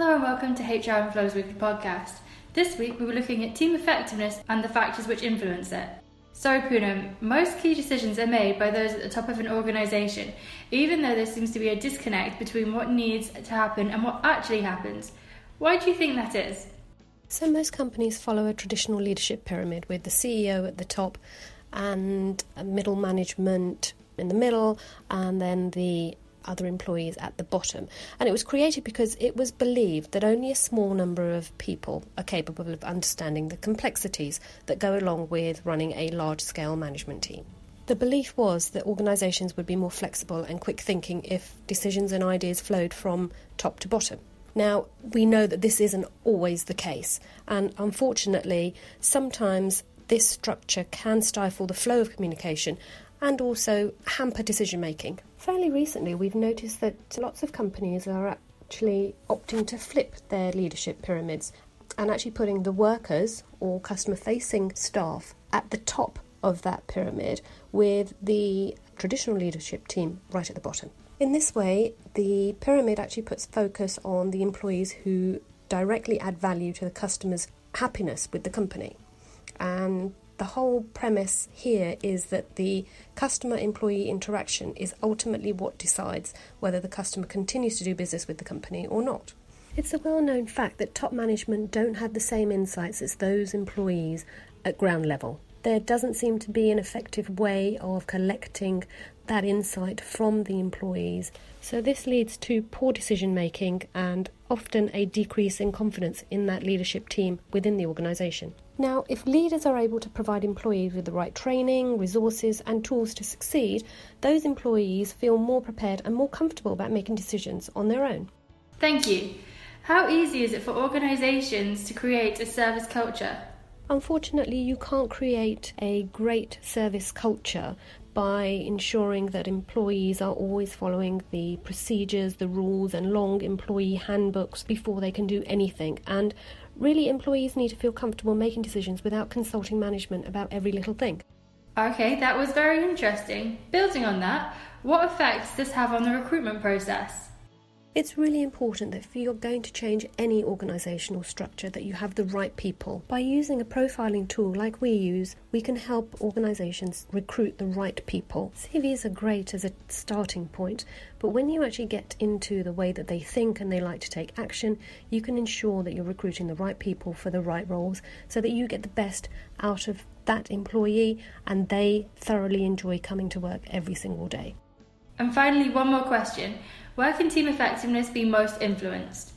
Hello and welcome to HR and Flow's weekly podcast. This week we were looking at team effectiveness and the factors which influence it. So, Poonam, most key decisions are made by those at the top of an organisation, even though there seems to be a disconnect between what needs to happen and what actually happens. Why do you think that is? So, most companies follow a traditional leadership pyramid with the CEO at the top and middle management in the middle, and then the other employees at the bottom. And it was created because it was believed that only a small number of people are capable of understanding the complexities that go along with running a large scale management team. The belief was that organisations would be more flexible and quick thinking if decisions and ideas flowed from top to bottom. Now, we know that this isn't always the case, and unfortunately, sometimes this structure can stifle the flow of communication and also hamper decision making. Fairly recently, we've noticed that lots of companies are actually opting to flip their leadership pyramids and actually putting the workers or customer facing staff at the top of that pyramid with the traditional leadership team right at the bottom. In this way, the pyramid actually puts focus on the employees who directly add value to the customer's happiness with the company. And the whole premise here is that the customer employee interaction is ultimately what decides whether the customer continues to do business with the company or not. It's a well known fact that top management don't have the same insights as those employees at ground level. There doesn't seem to be an effective way of collecting that insight from the employees. So, this leads to poor decision making and often a decrease in confidence in that leadership team within the organisation. Now, if leaders are able to provide employees with the right training, resources, and tools to succeed, those employees feel more prepared and more comfortable about making decisions on their own. Thank you. How easy is it for organisations to create a service culture? Unfortunately, you can't create a great service culture by ensuring that employees are always following the procedures, the rules, and long employee handbooks before they can do anything. And really, employees need to feel comfortable making decisions without consulting management about every little thing. Okay, that was very interesting. Building on that, what effect does this have on the recruitment process? It's really important that if you're going to change any organisational structure that you have the right people. By using a profiling tool like we use, we can help organisations recruit the right people. CVs are great as a starting point, but when you actually get into the way that they think and they like to take action, you can ensure that you're recruiting the right people for the right roles so that you get the best out of that employee and they thoroughly enjoy coming to work every single day. And finally, one more question. Where can team effectiveness be most influenced?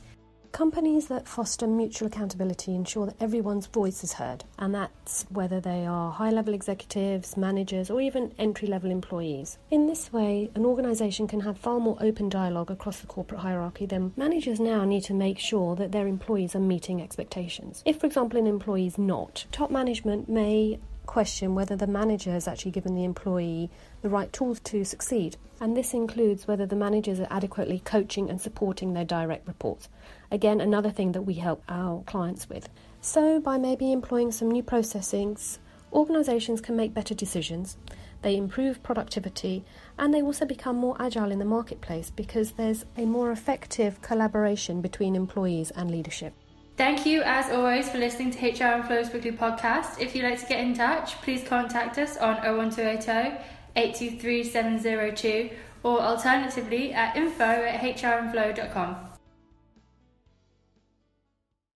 Companies that foster mutual accountability ensure that everyone's voice is heard, and that's whether they are high level executives, managers, or even entry level employees. In this way, an organisation can have far more open dialogue across the corporate hierarchy than managers now need to make sure that their employees are meeting expectations. If, for example, an employee is not, top management may question whether the manager has actually given the employee the right tools to succeed. And this includes whether the managers are adequately coaching and supporting their direct reports. Again, another thing that we help our clients with. So, by maybe employing some new processings, organisations can make better decisions, they improve productivity, and they also become more agile in the marketplace because there's a more effective collaboration between employees and leadership. Thank you, as always, for listening to HR and Flows Weekly podcast. If you'd like to get in touch, please contact us on 01280 823 702 or alternatively at info at hrandflow.com.